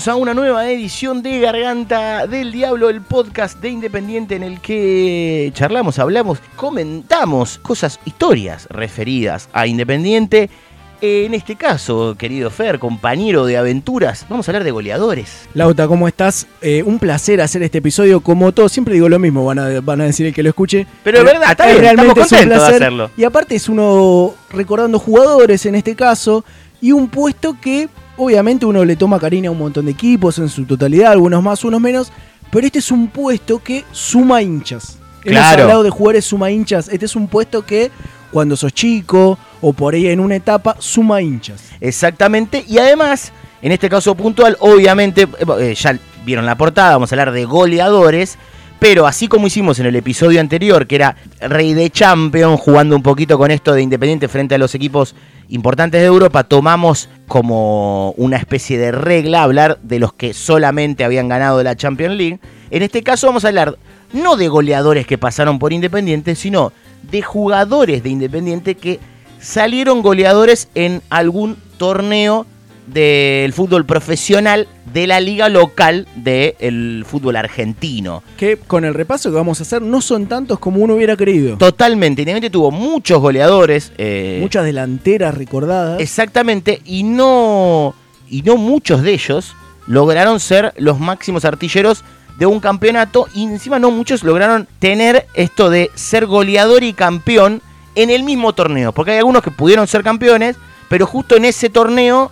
Bienvenidos a una nueva edición de Garganta del Diablo, el podcast de Independiente en el que charlamos, hablamos, comentamos cosas, historias referidas a Independiente. En este caso, querido Fer, compañero de aventuras, vamos a hablar de goleadores. Lauta, ¿cómo estás? Eh, un placer hacer este episodio. Como todo, siempre digo lo mismo, van a, van a decir el que lo escuche. Pero es verdad, está eh, bien, realmente estamos es un de hacerlo. Y aparte es uno recordando jugadores en este caso y un puesto que obviamente uno le toma cariño a un montón de equipos en su totalidad, algunos más, unos menos, pero este es un puesto que suma hinchas. Hemos Claro. hablado de jugadores suma hinchas. Este es un puesto que cuando sos chico o por ahí en una etapa suma hinchas. Exactamente, y además, en este caso puntual, obviamente, eh, ya vieron la portada, vamos a hablar de goleadores, pero así como hicimos en el episodio anterior, que era Rey de Champion, jugando un poquito con esto de Independiente frente a los equipos importantes de Europa, tomamos como una especie de regla hablar de los que solamente habían ganado la Champions League. En este caso vamos a hablar no de goleadores que pasaron por Independiente, sino de jugadores de Independiente que salieron goleadores en algún torneo del fútbol profesional de la liga local del fútbol argentino. Que con el repaso que vamos a hacer no son tantos como uno hubiera creído. Totalmente, Independiente tuvo muchos goleadores. eh, Muchas delanteras recordadas. Exactamente, y no, y no muchos de ellos lograron ser los máximos artilleros de un campeonato y encima no muchos lograron tener esto de ser goleador y campeón en el mismo torneo, porque hay algunos que pudieron ser campeones, pero justo en ese torneo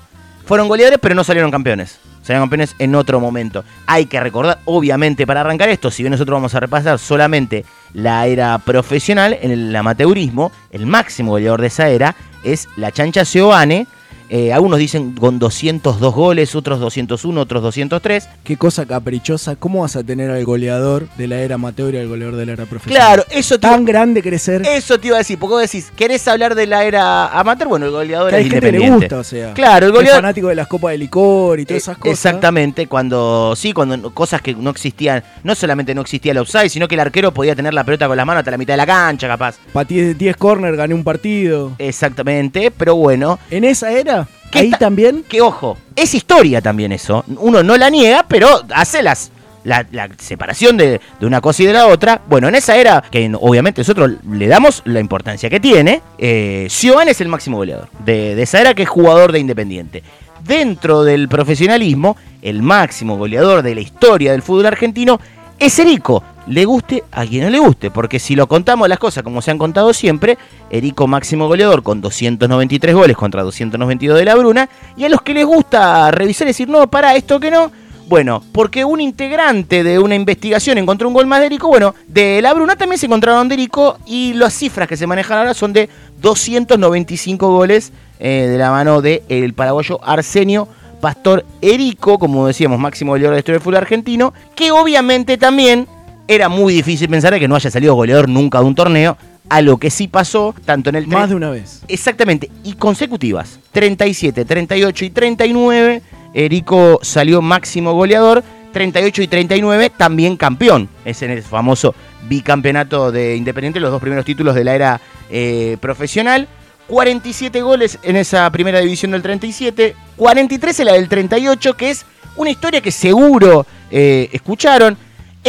fueron goleadores pero no salieron campeones. Salieron campeones en otro momento. Hay que recordar, obviamente, para arrancar esto, si bien nosotros vamos a repasar solamente la era profesional, en el amateurismo, el máximo goleador de esa era es la Chancha Giovane. Eh, algunos dicen con 202 goles, otros 201, otros 203. Qué cosa caprichosa. ¿Cómo vas a tener al goleador de la era amateur y al goleador de la era profesional? Claro, eso te, Tan grande crecer. eso te iba a decir, porque vos decís, ¿querés hablar de la era amateur? Bueno, el goleador que es que le independiente. gusta, o sea. Claro, el es goleador. fanático de las copas de licor y todas esas Eh, cosas. Exactamente, cuando sí, cuando cosas que no existían, no solamente no existía el offside, sino que el arquero podía tener la pelota con las manos hasta la mitad de la cancha, capaz. Pateé 10 corner, gané un partido. Exactamente, pero bueno, En esa era, ¿Qué ahí ta- también, que ojo, es historia también eso. Uno no la niega, pero hace las, la, la separación de, de una cosa y de la otra. Bueno, en esa era, que obviamente nosotros le damos la importancia que tiene, eh, es el máximo goleador de, de esa era que es jugador de Independiente. Dentro del profesionalismo, el máximo goleador de la historia del fútbol argentino es Erico. Le guste a quien no le guste, porque si lo contamos las cosas como se han contado siempre, Erico máximo goleador con 293 goles contra 292 de la Bruna, y a los que les gusta revisar y decir, no, para esto que no, bueno, porque un integrante de una investigación encontró un gol más de Erico, bueno, de la Bruna también se encontraron de Erico, y las cifras que se manejan ahora son de 295 goles eh, de la mano del el paraguayo Arsenio Pastor Erico, como decíamos, máximo goleador de la historia del fútbol argentino, que obviamente también era muy difícil pensar que no haya salido goleador nunca de un torneo, a lo que sí pasó, tanto en el más de una vez. Exactamente, y consecutivas. 37, 38 y 39. Erico salió máximo goleador. 38 y 39 también campeón. Es en el famoso bicampeonato de Independiente, los dos primeros títulos de la era eh, profesional. 47 goles en esa primera división del 37. 43 en la del 38, que es una historia que seguro eh, escucharon.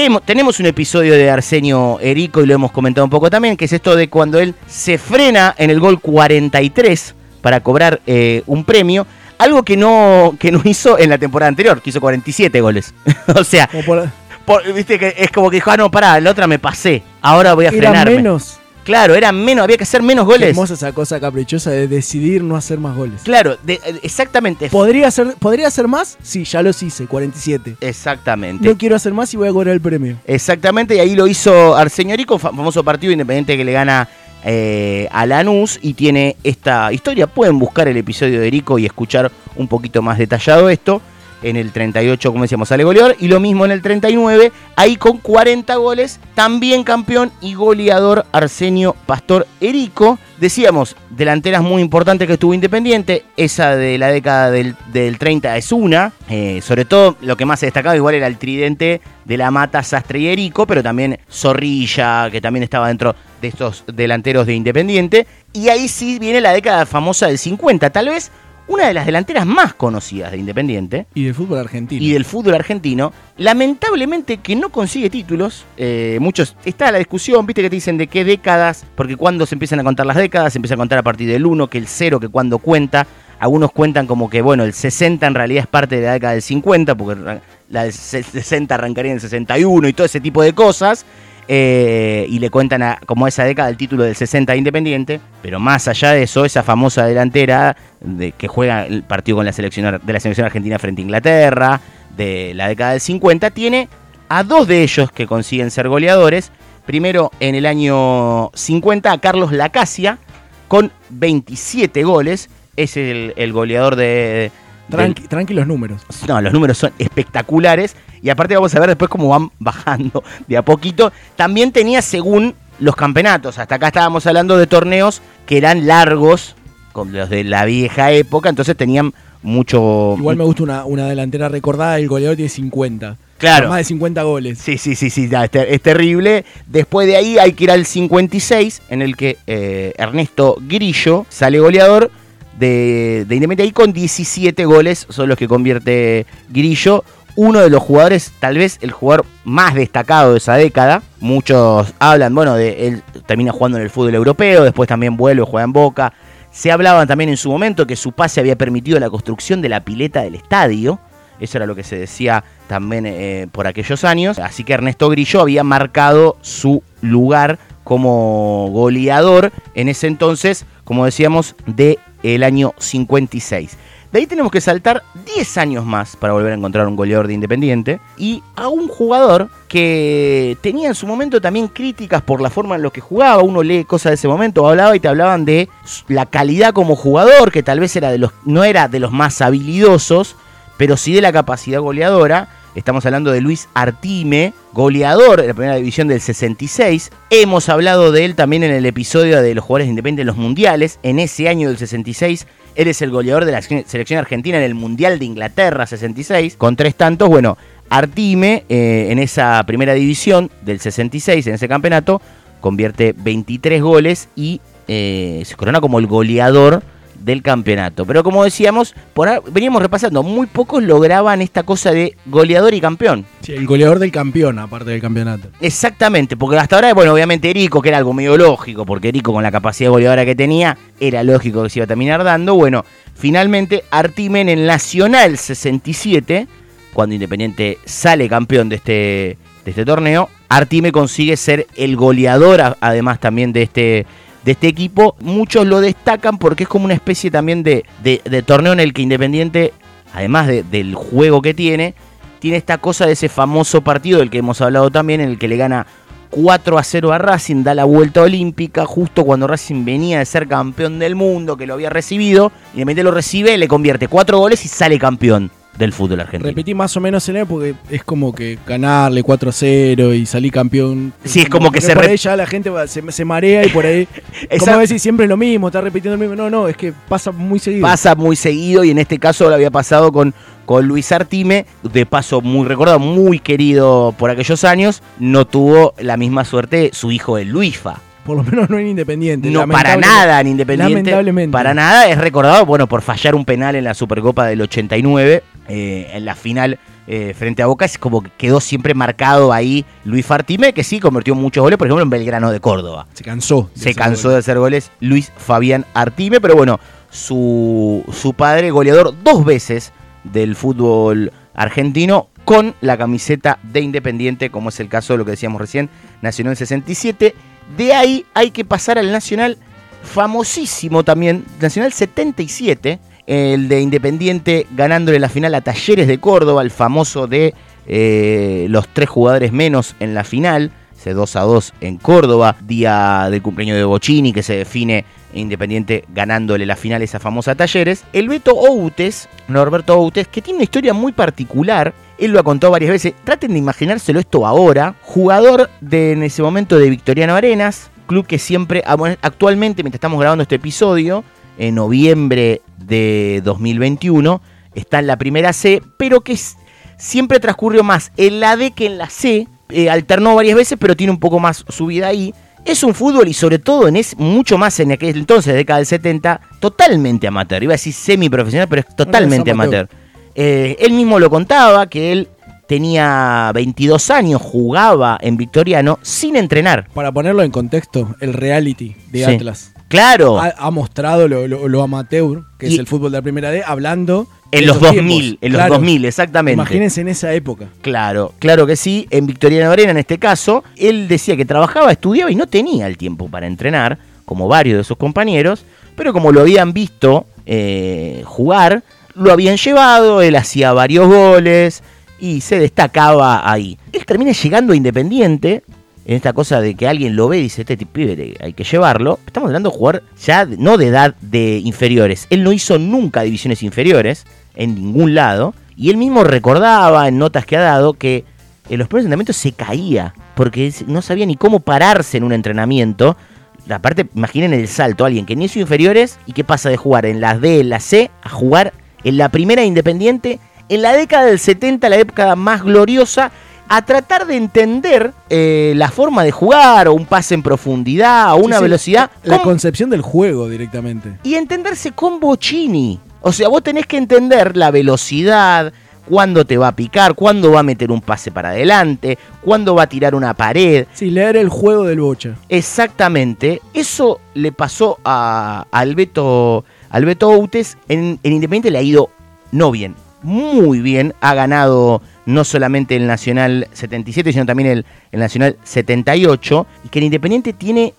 Hemos- tenemos un episodio de Arsenio Erico y lo hemos comentado un poco también, que es esto de cuando él se frena en el gol 43 para cobrar eh, un premio, algo que no, que no hizo en la temporada anterior, que hizo 47 goles. o sea, por- por- viste que es como que dijo, ah, no, pará, la otra me pasé, ahora voy a Eran frenarme. menos. Claro, era menos, había que hacer menos Qué goles. hermosa esa cosa caprichosa de decidir no hacer más goles. Claro, de- eh, exactamente. ¿Podría ser, ¿Podría hacer más? Sí, ya los hice, 47. Exactamente. No quiero hacer más y voy a cobrar el premio. Exactamente, y ahí lo hizo Arsenio Rico, fa- famoso partido independiente que le gana eh, a Lanús y tiene esta historia. Pueden buscar el episodio de Erico y escuchar un poquito más detallado esto. En el 38, como decíamos, sale goleador. Y lo mismo en el 39, ahí con 40 goles, también campeón y goleador Arsenio Pastor Erico. Decíamos, delanteras muy importantes que estuvo Independiente. Esa de la década del, del 30 es una. Eh, sobre todo, lo que más se destacaba igual era el tridente de la Mata, Sastre y Erico, pero también Zorrilla, que también estaba dentro de estos delanteros de Independiente. Y ahí sí viene la década famosa del 50. Tal vez una de las delanteras más conocidas de Independiente. Y del fútbol argentino. Y del fútbol argentino. Lamentablemente que no consigue títulos. Eh, muchos. Está la discusión, viste que te dicen de qué décadas. Porque cuando se empiezan a contar las décadas, se empieza a contar a partir del 1, que el 0, que cuando cuenta. Algunos cuentan como que, bueno, el 60 en realidad es parte de la década del 50, porque la del 60 arrancaría en el 61 y todo ese tipo de cosas. Eh, y le cuentan como esa década el título del 60 Independiente, pero más allá de eso, esa famosa delantera de, que juega el partido con la selección, de la selección argentina frente a Inglaterra, de la década del 50, tiene a dos de ellos que consiguen ser goleadores. Primero en el año 50 a Carlos Lacasia con 27 goles, es el goleador de, Tranqui, los números. No, los números son espectaculares. Y aparte vamos a ver después cómo van bajando de a poquito. También tenía según los campeonatos. Hasta acá estábamos hablando de torneos que eran largos, con los de la vieja época. Entonces tenían mucho... Igual me gusta una, una delantera recordada. El goleador tiene 50. Claro. Más de 50 goles. Sí, sí, sí, sí, es, terrible. Después de ahí hay que ir al 56, en el que eh, Ernesto Grillo sale goleador de, Independiente. Ahí con 17 goles son los que convierte Grillo. Uno de los jugadores, tal vez el jugador más destacado de esa década. Muchos hablan, bueno, de él termina jugando en el fútbol europeo, después también vuelve, juega en Boca. Se hablaba también en su momento que su pase había permitido la construcción de la pileta del estadio. Eso era lo que se decía también eh, por aquellos años. Así que Ernesto Grillo había marcado su lugar como goleador en ese entonces, como decíamos, de el año 56. De ahí tenemos que saltar 10 años más para volver a encontrar un goleador de Independiente y a un jugador que tenía en su momento también críticas por la forma en lo que jugaba. Uno lee cosas de ese momento, hablaba y te hablaban de la calidad como jugador, que tal vez era de los, no era de los más habilidosos, pero sí de la capacidad goleadora. Estamos hablando de Luis Artime, goleador de la primera división del 66. Hemos hablado de él también en el episodio de los jugadores independientes en los mundiales. En ese año del 66, él es el goleador de la selección argentina en el Mundial de Inglaterra 66, con tres tantos. Bueno, Artime eh, en esa primera división del 66, en ese campeonato, convierte 23 goles y eh, se corona como el goleador del campeonato. Pero como decíamos, por veníamos repasando, muy pocos lograban esta cosa de goleador y campeón. Sí, el goleador del campeón, aparte del campeonato. Exactamente, porque hasta ahora, bueno, obviamente Erico, que era algo medio lógico, porque Erico con la capacidad goleadora que tenía, era lógico que se iba a terminar dando. Bueno, finalmente Artimen en Nacional 67, cuando Independiente sale campeón de este, de este torneo, Artime consigue ser el goleador, además también de este de este equipo. Muchos lo destacan porque es como una especie también de, torneo en el que Independiente, además del juego que tiene, tiene esta cosa de ese famoso partido del que hemos hablado también, en el que le gana 4 a 0 a Racing, da la vuelta olímpica, justo cuando Racing venía de ser campeón del mundo, que lo había recibido, Independiente lo recibe, le convierte 4 goles y sale campeón del fútbol argentino. Repetí más o menos en él porque es como que ganarle 4-0 y salir campeón. Sí, es como, que, se. Por ahí ya la gente se, marea y por ahí. como decir siempre es lo mismo, está repitiendo lo mismo. No, no, es que pasa muy seguido. Pasa muy seguido y en este caso lo había pasado con, con Luis Artime, de paso muy recordado, muy querido por aquellos años. No tuvo la misma suerte su hijo el Luisfa por lo menos no en Independiente. No, para nada en Independiente. Lamentablemente. Para nada. Es recordado, bueno, por fallar un penal en la Supercopa del 89, eh, en la final eh, frente a Boca. Es como que quedó siempre marcado ahí Luis Fartime, que sí convirtió muchos goles, por ejemplo, en Belgrano de Córdoba. Se cansó. Se cansó de hacer goles Luis Fabián Artime, pero bueno, su, su padre, goleador dos veces del fútbol argentino, con la camiseta de Independiente, como es el caso de lo que decíamos recién, Nacional 67 de ahí hay que pasar al Nacional famosísimo también, Nacional 77, el de Independiente ganándole la final a Talleres de Córdoba, el famoso de eh, los tres jugadores menos en la final, ese 2 a 2 en Córdoba, día del cumpleaños de Bocini que se define Independiente ganándole la final a esa famosa Talleres. El Beto Outes, Norberto Outes, que tiene una historia muy particular, él lo ha contado varias veces, traten de imaginárselo esto ahora, jugador de en ese momento de Victoriano Arenas, club que siempre, ah, actualmente mientras estamos grabando este episodio, en noviembre de 2021, está en la primera C, pero que siempre transcurrió más en la D que en la C, eh, alternó varias veces, pero tiene un poco más su vida ahí. Es un fútbol y sobre todo en es mucho más en aquel entonces, década del 70, totalmente amateur. Iba a decir semiprofesional, pero es totalmente amateur. Eh, él mismo lo contaba que él tenía 22 años, jugaba en Victoriano sin entrenar. Para ponerlo en contexto, el reality de Sí. Atlas Claro, ha, ha mostrado lo, lo- lo amateur, que Y- es el fútbol de la primera D, hablando en los esos 2000, tiempos. en los Claro. 2000, exactamente. Imagínense en esa época. Claro, claro que sí. En Victoriano Arena, en este caso, él decía que trabajaba, estudiaba y no tenía el tiempo para entrenar, como varios de sus compañeros, pero como lo habían visto eh, jugar, lo habían llevado, él hacía varios goles y se destacaba ahí. Él termina llegando a Independiente, en esta cosa de que alguien lo ve y dice, este pibe hay que llevarlo. Estamos hablando de jugar ya no de edad de inferiores. Él no hizo nunca divisiones inferiores en ningún lado. Y él mismo recordaba en notas que ha dado que en los primeros entrenamientos se caía porque no sabía ni cómo pararse en un entrenamiento. Aparte, imaginen el salto, alguien que ni hizo inferiores y que pasa de jugar en las D, en la C, a jugar en la primera Independiente, en la década del 70, la época más gloriosa, a tratar de entender eh, la forma de jugar, o un pase en profundidad, o una Sí, sí, velocidad. La ¿Cómo- concepción del juego directamente. y entenderse con Bocini. O sea, vos tenés que entender la velocidad, cuándo te va a picar, cuándo va a meter un pase para adelante, cuándo va a tirar una pared. Sí, leer el juego del Bocha. Exactamente. Eso le pasó a, al Beto, al Beto Outes. En, en Independiente le ha ido no bien, muy bien. Ha ganado no solamente el Nacional 77, sino también el, el Nacional 78. Y que el Independiente tiene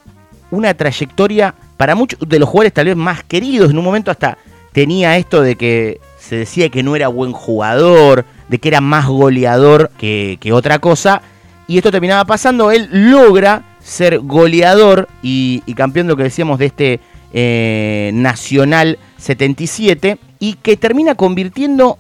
una trayectoria para muchos de los jugadores tal vez más queridos. En un momento hasta tenía esto de que se decía que no era buen jugador, de que era más goleador que, que otra cosa. Y esto terminaba pasando, él logra ser goleador y, campeón de lo que decíamos de este eh, Nacional 77 y que termina convirtiendo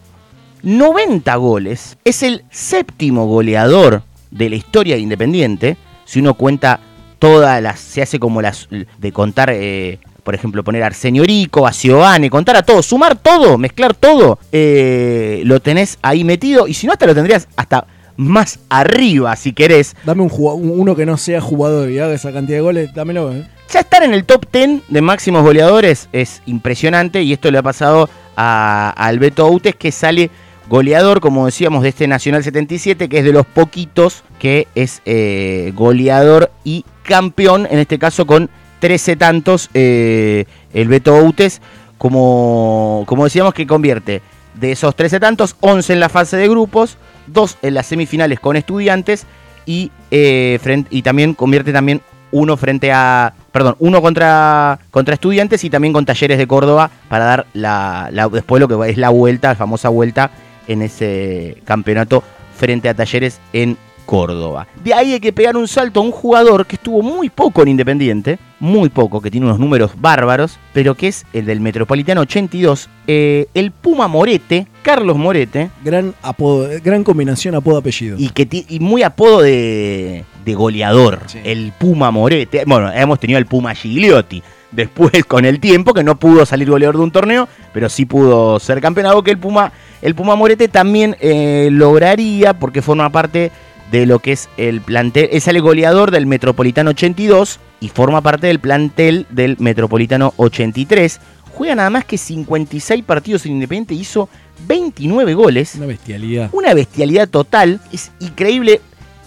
90 goles. Es el séptimo goleador de la historia de Independiente. Si uno cuenta todas las, se hace como las de contar, eh, por ejemplo, poner a Arsenio Rico, a Giovanni, contar a todos, sumar todo, mezclar todo, eh, lo tenés ahí metido y si no hasta lo tendrías hasta más arriba si querés. Dame un uno que no sea jugador y haga esa cantidad de goles, dámelo. ¿eh? Ya estar en el top 10 de máximos goleadores es impresionante y esto le ha pasado a, a Alberto Outes que sale goleador, como decíamos, de este Nacional 77, que es de los poquitos que es eh, goleador y campeón, en este caso con 13 tantos, eh, el Beto Outes, como, como decíamos que convierte de esos 13 tantos, 11 en la fase de grupos, 2 en las semifinales con estudiantes y, eh, frente- y también convierte también uno frente a. Perdón, uno contra, contra estudiantes y también con talleres de Córdoba para dar la, la- después lo que es la vuelta, la famosa vuelta en ese campeonato frente a talleres en Córdoba. De ahí hay que pegar un salto a un jugador que estuvo muy poco en Independiente, muy poco, que tiene unos números bárbaros, pero que es el del Metropolitano 82, eh, el Puma Morete, Carlos Morete, Gran apodo, gran combinación apodo-apellido. y que y muy apodo de, de goleador, Sí. el Puma Morete. Bueno, hemos tenido el Puma Gigliotti. Después, con el tiempo, que no pudo salir goleador de un torneo, pero sí pudo ser campeón. Algo que el Puma, el Puma Morete también eh, lograría, porque forma parte de lo que es el plantel. Es el goleador del Metropolitano 82 y forma parte del plantel del Metropolitano 83. Juega nada más que 56 partidos en Independiente hizo 29 goles Una bestialidad. una bestialidad total, es increíble.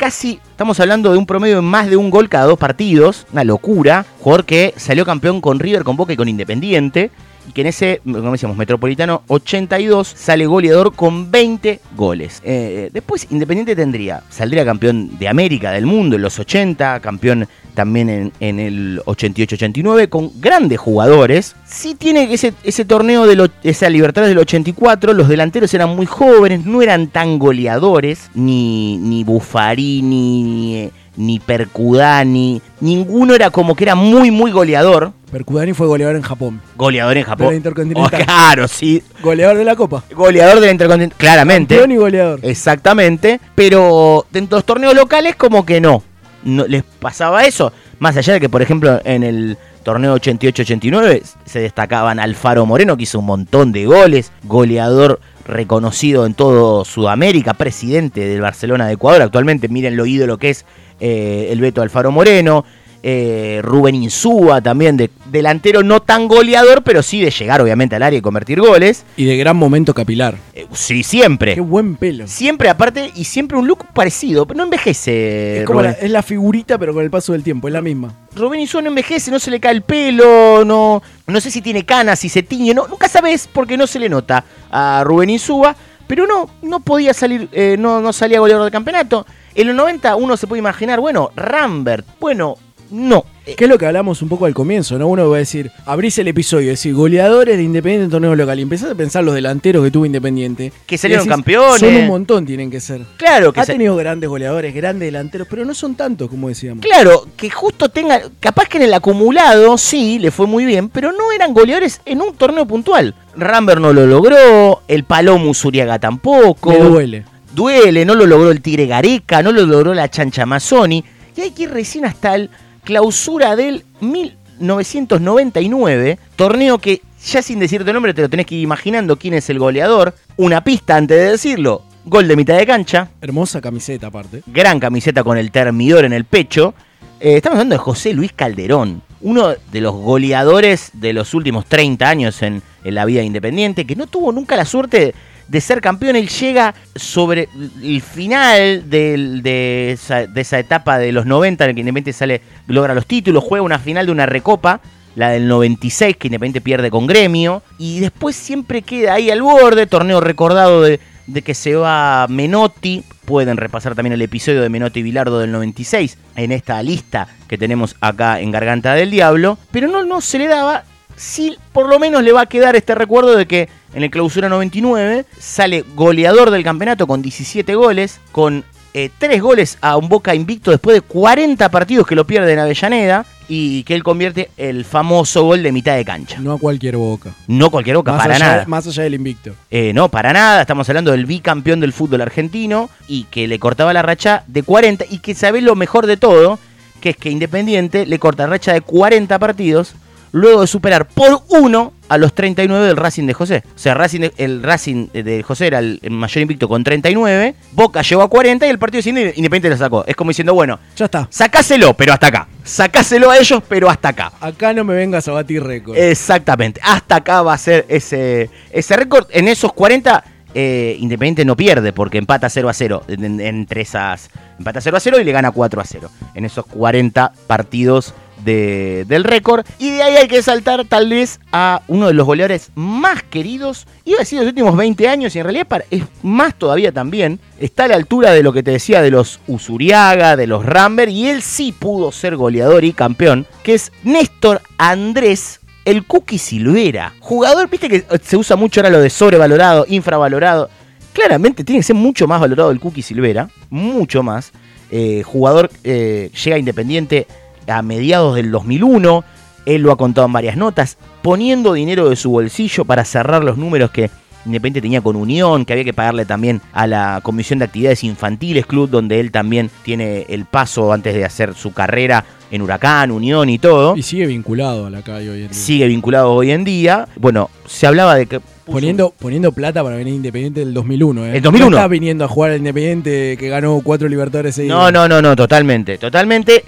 Casi estamos hablando de un promedio de más de un gol cada dos partidos, una locura. Jugador que salió campeón con River, con Boca y con Independiente. Y que en ese, como decíamos, Metropolitano 82 sale goleador con 20 goles. Eh, después Independiente tendría, saldría campeón de América, del mundo en los 80, campeón también en, en el 88-89, con grandes jugadores. Sí tiene ese, ese torneo, de lo- esa Libertadores del 84, los delanteros eran muy jóvenes, no eran tan goleadores, ni, ni Buffarini, ni, ni Percudani, ninguno era como que era muy, muy goleador. Percudani fue goleador en Japón. Goleador en Japón. De la Intercontinental. Oh, claro, sí. Goleador de la Copa. Goleador de la Intercontinental. Claramente. Campeón y goleador. Exactamente. Pero dentro de los torneos locales, como que no. no. Les pasaba eso. Más allá de que, por ejemplo, en el torneo 88-89 se destacaban Alfaro Moreno, que hizo un montón de goles. Goleador reconocido en todo Sudamérica. Presidente del Barcelona de Ecuador. Actualmente, miren lo ídolo que es eh, el Beto Alfaro Moreno. eh, Rubén Insúa también, de delantero no tan goleador, pero sí de llegar obviamente al área y convertir goles. Y de gran momento capilar. Eh, sí, siempre. Qué buen pelo. Siempre aparte y siempre un look parecido, pero no envejece. Es, como la, es la figurita, pero con el paso del tiempo, es la misma. Rubén Insúa no envejece, no se le cae el pelo, no, no sé si tiene canas, si se tiñe, no, nunca sabes porque no se le nota a Rubén Insúa, pero no, no podía salir, eh, no, no salía goleador del campeonato. En los 90 uno se puede imaginar, bueno, Rambert, bueno, no. Eh, Que es lo que hablamos un poco al comienzo, ¿no? Uno va a decir, abrís el episodio y decir, goleadores de Independiente en torneo local. Y empezás a pensar los delanteros que tuvo Independiente. Que salieron decís, campeones. Son un montón, tienen que ser. Claro que Ha se- tenido grandes goleadores, grandes delanteros, pero no son tantos, como decíamos. Claro, que justo tenga, capaz que en el acumulado sí, le fue muy bien, pero no eran goleadores en un torneo puntual. Rambert no lo logró, el Palomo Zuriaga tampoco. Me duele. Duele, no lo logró el Tigre Gareca, no lo logró la Chancha Mazzoni. Y hay que ir recién hasta el clausura del 1999, torneo que ya sin decirte el nombre te lo tenés que ir imaginando quién es el goleador. Una pista antes de decirlo, gol de mitad de cancha, Hermosa camiseta, aparte. gran camiseta con el termidor en el pecho. Eh, estamos hablando de José Luis Calderón, uno de los goleadores de los últimos 30 años en, en la vida independiente, que no tuvo nunca la suerte de ser campeón. Él llega sobre el final de, esa, etapa de los 90 en el que Independiente sale, logra los títulos, juega una final de una recopa. La del 96 que Independiente pierde con Gremio. Y después siempre queda ahí al borde. Torneo recordado de, de que se va Menotti. Pueden repasar también el episodio de Menotti Bilardo del 96 en esta lista que tenemos acá en Garganta del Diablo. Pero no, no se le daba. Sí, por lo menos le va a quedar este recuerdo de que en el clausura 99 sale goleador del campeonato con 17 goles, con eh, 3 goles a un Boca invicto después de 40 partidos que lo pierde en Avellaneda y que él convierte el famoso gol de mitad de cancha. No a cualquier boca. No cualquier Boca, más para allá, nada. Más allá del invicto. Eh, no, para nada. Estamos hablando del bicampeón del fútbol argentino y que le cortaba la racha de 40 y que sabe lo mejor de todo, que es que Independiente le corta racha de 40 partidos luego de superar por uno a los 39 del Racing de José. O sea, Racing de- el Racing de José era el, mayor invicto con 39, Boca llegó a 40 y el partido siguiente Independiente lo sacó. Es como diciendo, bueno, Ya está. sacáselo, pero hasta acá. Sacáselo a ellos, pero hasta acá. Acá no me vengas a batir récord. Exactamente. Hasta acá va a ser ese, ese récord. En esos 40, eh, Independiente no pierde porque empata 0 a 0. en- en- entre esas. Empata 0 a 0 y le gana 4 a 0. En esos 40 partidos de- del récord. Y de ahí hay que saltar tal vez a uno de los goleadores más queridos. Iba a decir los últimos 20 años y en realidad es más todavía también. Está a la altura de lo que te decía de los Usuriaga, de los Rambert. Y él sí pudo ser goleador y campeón. Que es Néstor Andrés el Cookie Silvera. Jugador, viste que se usa mucho ahora lo de sobrevalorado, infravalorado. Claramente tiene que ser mucho más valorado el Cookie Silvera. Mucho más. Eh, jugador eh, llega Independiente a mediados del 2001. Él lo ha contado en varias notas. Poniendo dinero de su bolsillo para cerrar los números que Independiente tenía con Unión, que había que pagarle también a la Comisión de Actividades Infantiles Club, donde él también tiene el paso antes de hacer su carrera en Huracán, Unión y todo Y sigue vinculado a la calle hoy en día. sigue vinculado hoy en día. Bueno, se hablaba de que. puso- Poniendo, poniendo plata para venir Independiente del 2001, ¿eh? El 2001. No está viniendo a jugar al Independiente que ganó cuatro Libertadores seguidos. No, no, no, no, totalmente, totalmente.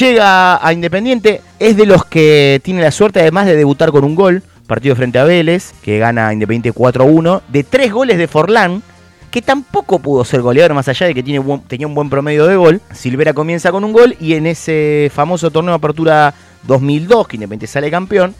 Llega a Independiente, es de los que tiene la suerte además de debutar con un gol, partido frente a Vélez, que gana Independiente 4-1, de tres goles de Forlán, que tampoco pudo ser goleador más allá de que tiene tenía un buen promedio de gol. Silvera comienza con un gol y en ese famoso torneo de apertura 2002, que Independiente sale campeón,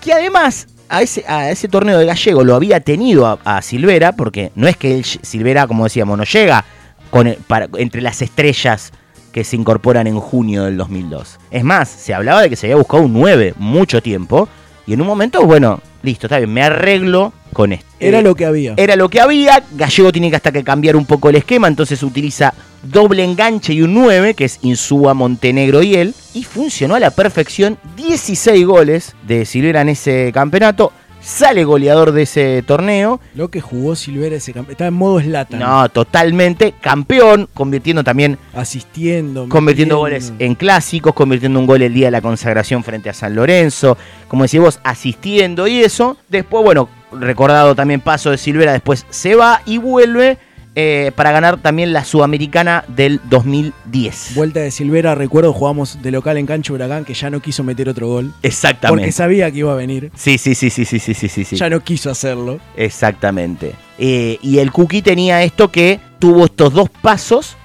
que además a ese, a ese torneo de Gallego lo había tenido a, a Silvera, porque no es que él, Silvera, como decíamos, no llega con el- entre las estrellas que se incorporan en junio del 2002. Es más, se hablaba de que se había buscado un 9 mucho tiempo, y en un momento, bueno, listo, está bien, me arreglo con esto. Era Eh, lo que había. era lo que había. Gallego tiene que hasta que cambiar un poco el esquema, entonces utiliza doble enganche y un 9, que es Insúa, Montenegro y él. Y funcionó a la perfección. 16 goles de Silvera en ese campeonato. Sale goleador de ese torneo. Lo que jugó Silvera ese campeón. Estaba en modo Slatan. No, totalmente campeón, convirtiendo también, Asistiendo. convirtiendo metiendo. goles en clásicos, convirtiendo un gol el día de la consagración frente a San Lorenzo, como decís vos, asistiendo y eso. Después, bueno, recordado también paso de Silvera, después se va y vuelve eh, para ganar también la Sudamericana del 2010. Vuelta de Silvera, recuerdo, jugamos de local en Cancho Huracán, que ya no quiso meter otro gol. Exactamente. Porque sabía que iba a venir. Sí, sí, sí, sí, sí, sí, sí, sí. Ya no quiso hacerlo. Exactamente. Eh, y el Cookie tenía esto que tuvo estos dos pasos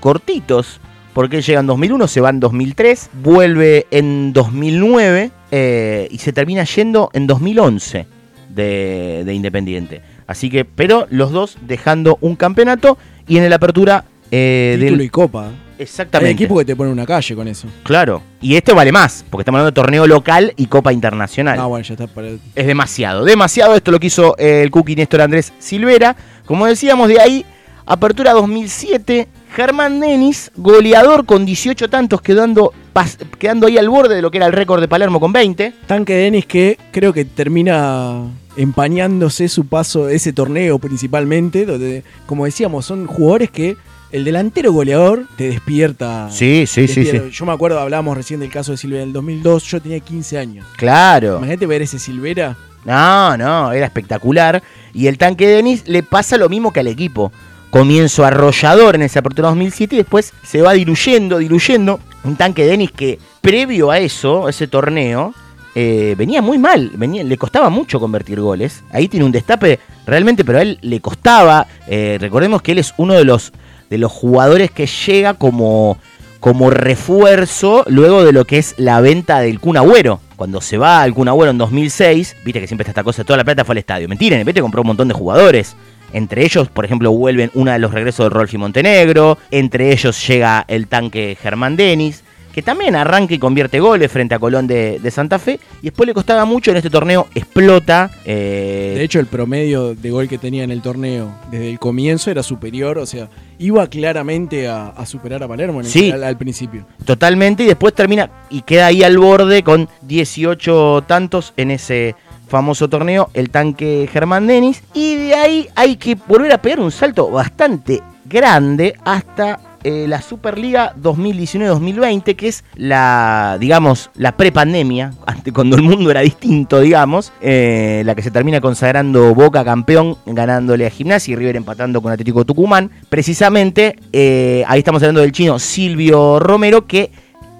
cortitos. Porque él llega en 2001, se va en 2003, vuelve en 2009 eh, y se termina yendo en 2011 de, de Independiente. Así que, pero los dos dejando un campeonato y en el apertura eh, Título del- y copa. Exactamente. Hay equipo que te pone una calle con eso. Claro. Y esto vale más, porque estamos hablando de torneo local y copa internacional. Ah, bueno, ya está para el- Es demasiado, demasiado. Esto lo que hizo eh, el Cookie Néstor Andrés Silvera. Como decíamos, de ahí, apertura 2007, Germán Denis, goleador con 18 tantos, quedando, pas- quedando ahí al borde de lo que era el récord de Palermo con 20. Tanque Denis que creo que termina empañándose su paso, ese torneo principalmente, donde, como decíamos, son jugadores que el delantero goleador te despierta. Sí, sí, sí. Yo me acuerdo, hablábamos recién del caso de Silvera en el 2002, yo tenía 15 años. Claro. Imagínate ver ese Silvera. No, no, era espectacular. Y el tanque Denis le pasa lo mismo que al equipo. Comienzo arrollador en esa apertura 2007 y después se va diluyendo, diluyendo. Un tanque Denis que previo a eso, a ese torneo, eh, venía muy mal. Venía, le costaba mucho convertir goles. Ahí tiene un destape realmente, pero a él le costaba. Eh, recordemos que él es uno de los, de los jugadores que llega como, como refuerzo luego de lo que es la venta del Kun Agüero. Cuando se va al Kun en 2006, viste que siempre está esta cosa, toda la plata fue al estadio. Mentira, en el Vete compró un montón de jugadores. Entre ellos, por ejemplo, vuelven uno de los regresos de Rolfi Montenegro. Entre ellos llega el tanque Germán Denis, que también arranca y convierte goles frente a Colón de, de Santa Fe. Y después le costaba mucho, en este torneo explota. eh, De hecho, el promedio de gol que tenía en el torneo desde el comienzo era superior, o sea, iba claramente a, a superar a Palermo en el- Sí. al, al principio. Totalmente, y después termina y queda ahí al borde con 18 tantos en ese famoso torneo, el tanque Germán Denis. Y de ahí hay que volver a pegar un salto bastante grande hasta eh, la Superliga 2019-2020, que es la, digamos, la prepandemia, cuando el mundo era distinto, digamos, eh, la que se termina consagrando Boca campeón, ganándole a Gimnasia y River empatando con Atlético Tucumán. Precisamente, eh, ahí estamos hablando del chino Silvio Romero, que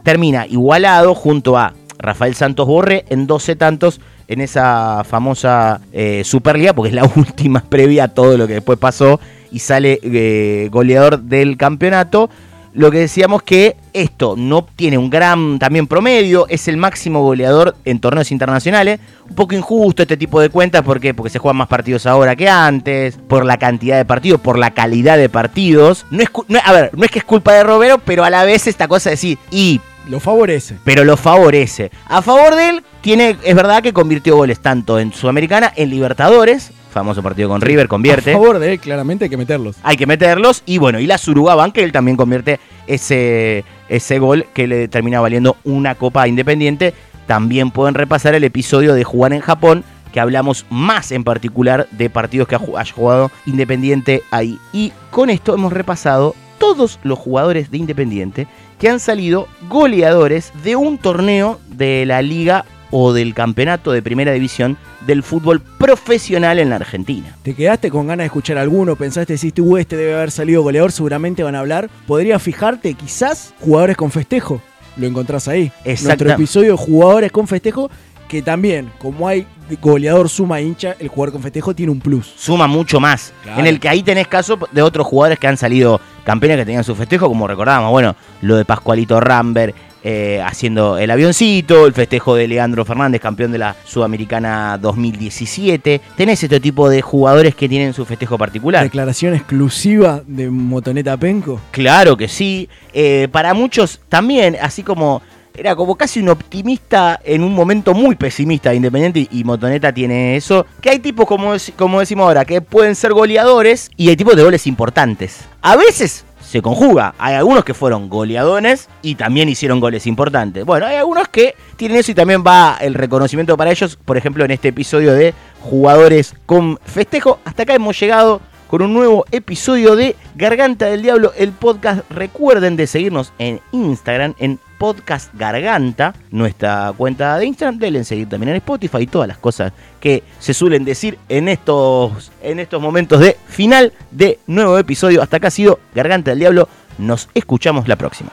termina igualado junto a Rafael Santos Borre en 12 tantos en esa famosa eh, Superliga, porque es la última previa a todo lo que después pasó y sale eh, goleador del campeonato. Lo que decíamos que esto no tiene un gran también promedio, es el máximo goleador en torneos internacionales. Un poco injusto este tipo de cuentas, ¿por qué? Porque se juegan más partidos ahora que antes, por la cantidad de partidos, por la calidad de partidos. No es, a ver, no es que es culpa de Romero, pero a la vez esta cosa de decir, y Lo favorece. pero lo favorece. A favor de él, tiene, es verdad que convirtió goles tanto en Sudamericana, en Libertadores, famoso partido con River, convierte. A favor de él, claramente hay que meterlos. Hay que meterlos. Y bueno, y la Surugaban, que él también convierte ese, ese gol que le termina valiendo una Copa Independiente. También pueden repasar el episodio de jugar en Japón, que hablamos más en particular de partidos que ha jugado Independiente ahí. Y con esto hemos repasado todos los jugadores de Independiente que han salido goleadores de un torneo de la liga o del campeonato de primera división del fútbol profesional en la Argentina. ¿Te quedaste con ganas de escuchar alguno? ¿Pensaste, deciste, uh, este debe haber salido goleador? Seguramente van a hablar. ¿Podrías fijarte, quizás, jugadores con festejo? Lo encontrás ahí. Exacta- Nuestro episodio de jugadores con festejo, que también, como hay goleador suma hincha, el jugador con festejo tiene un plus. suma mucho más. Claro. En el que ahí tenés caso de otros jugadores que han salido campeones que tenían su festejo, como recordábamos, bueno, lo de Pascualito Rambert eh, haciendo el avioncito, el festejo de Leandro Fernández, campeón de la Sudamericana 2017. Tenés este tipo de jugadores que tienen su festejo particular. Declaración exclusiva de Motoneta Penco. Claro que sí. Eh, para muchos también, así como era como casi un optimista en un momento muy pesimista de Independiente y, Motoneta tiene eso. Que hay tipos, como, como decimos ahora, que pueden ser goleadores y hay tipos de goles importantes. A veces se conjuga. Hay algunos que fueron goleadores y también hicieron goles importantes. Bueno, hay algunos que tienen eso y también va el reconocimiento para ellos. Por ejemplo, en este episodio de jugadores con festejo. Hasta acá hemos llegado con un nuevo episodio de Garganta del Diablo, el podcast. Recuerden de seguirnos en Instagram, en Podcast Garganta, nuestra cuenta de Instagram. Denle seguir también en Spotify y todas las cosas que se suelen decir en estos, en estos momentos de final de nuevo episodio. Hasta acá ha sido Garganta del Diablo. Nos escuchamos la próxima.